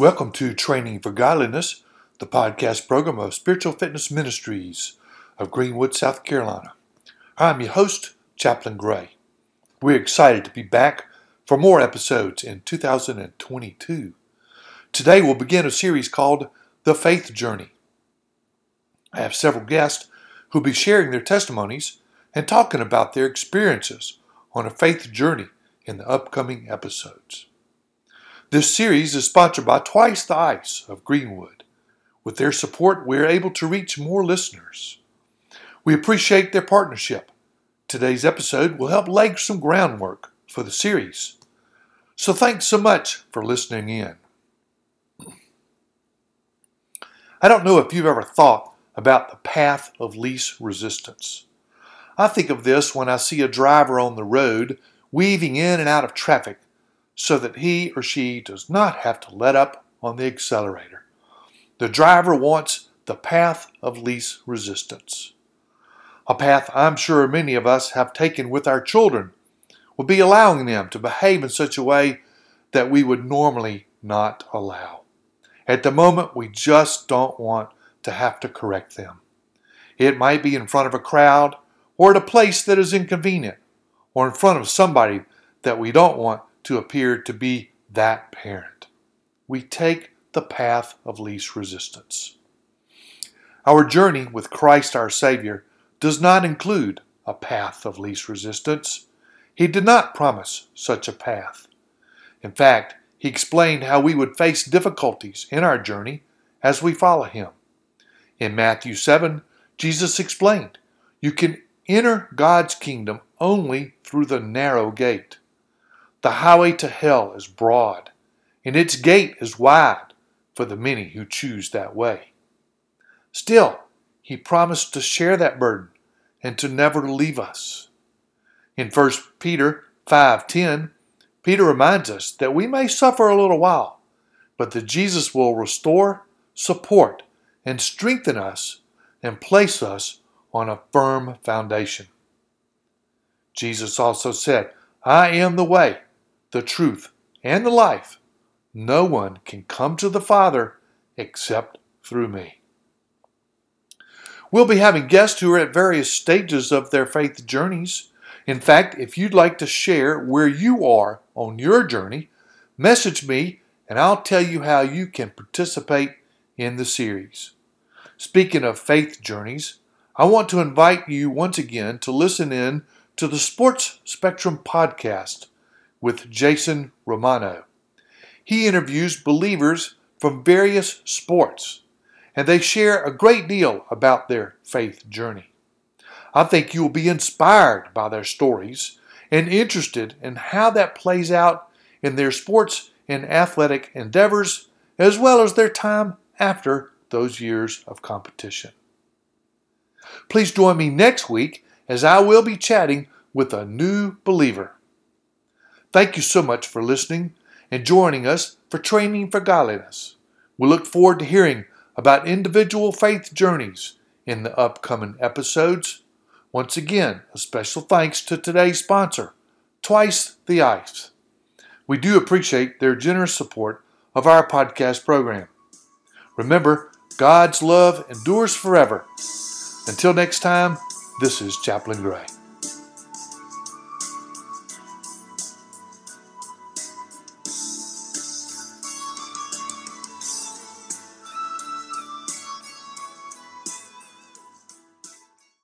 Welcome to Training for Godliness, the podcast program of Spiritual Fitness Ministries of Greenwood, South Carolina. I'm your host, Chaplain Gray. We're excited to be back for more episodes in 2022. Today we'll begin a series called The Faith Journey. I have several guests who'll be sharing their testimonies and talking about their experiences on a faith journey in the upcoming episodes. This series is sponsored by Twice the Ice of Greenwood. With their support, we are able to reach more listeners. We appreciate their partnership. Today's episode will help lay some groundwork for the series. So thanks so much for listening in. I don't know if you've ever thought about the path of least resistance. I think of this when I see a driver on the road weaving in and out of traffic so that he or she does not have to let up on the accelerator. The driver wants the path of least resistance. A path I'm sure many of us have taken with our children would be allowing them to behave in such a way that we would normally not allow. At the moment, we just don't want to have to correct them. It might be in front of a crowd, or at a place that is inconvenient, or in front of somebody that we don't want to appear to be that parent. We take the path of least resistance. Our journey with Christ our Savior does not include a path of least resistance. He did not promise such a path. In fact, he explained how we would face difficulties in our journey as we follow him. In Matthew 7, Jesus explained, You can enter God's kingdom only through the narrow gate. The highway to hell is broad, and its gate is wide for the many who choose that way. Still, he promised to share that burden and to never leave us. In 1 Peter 5:10, Peter reminds us that we may suffer a little while, but that Jesus will restore, support, and strengthen us and place us on a firm foundation. Jesus also said, I am the way, the truth, and the life. No one can come to the Father except through me. We'll be having guests who are at various stages of their faith journeys. In fact, if you'd like to share where you are on your journey, message me and I'll tell you how you can participate in the series. Speaking of faith journeys, I want to invite you once again to listen in to the Sports Spectrum podcast with Jason Romano. He interviews believers from various sports, and they share a great deal about their faith journey. I think you will be inspired by their stories and interested in how that plays out in their sports and athletic endeavors, as well as their time after those years of competition. Please join me next week as I will be chatting with a new believer. Thank you so much for listening and joining us for Training for Godliness. We look forward to hearing about individual faith journeys in the upcoming episodes. Once again, a special thanks to today's sponsor, Twice the Ice. We do appreciate their generous support of our podcast program. Remember, God's love endures forever. Until next time, this is Chaplain Gray.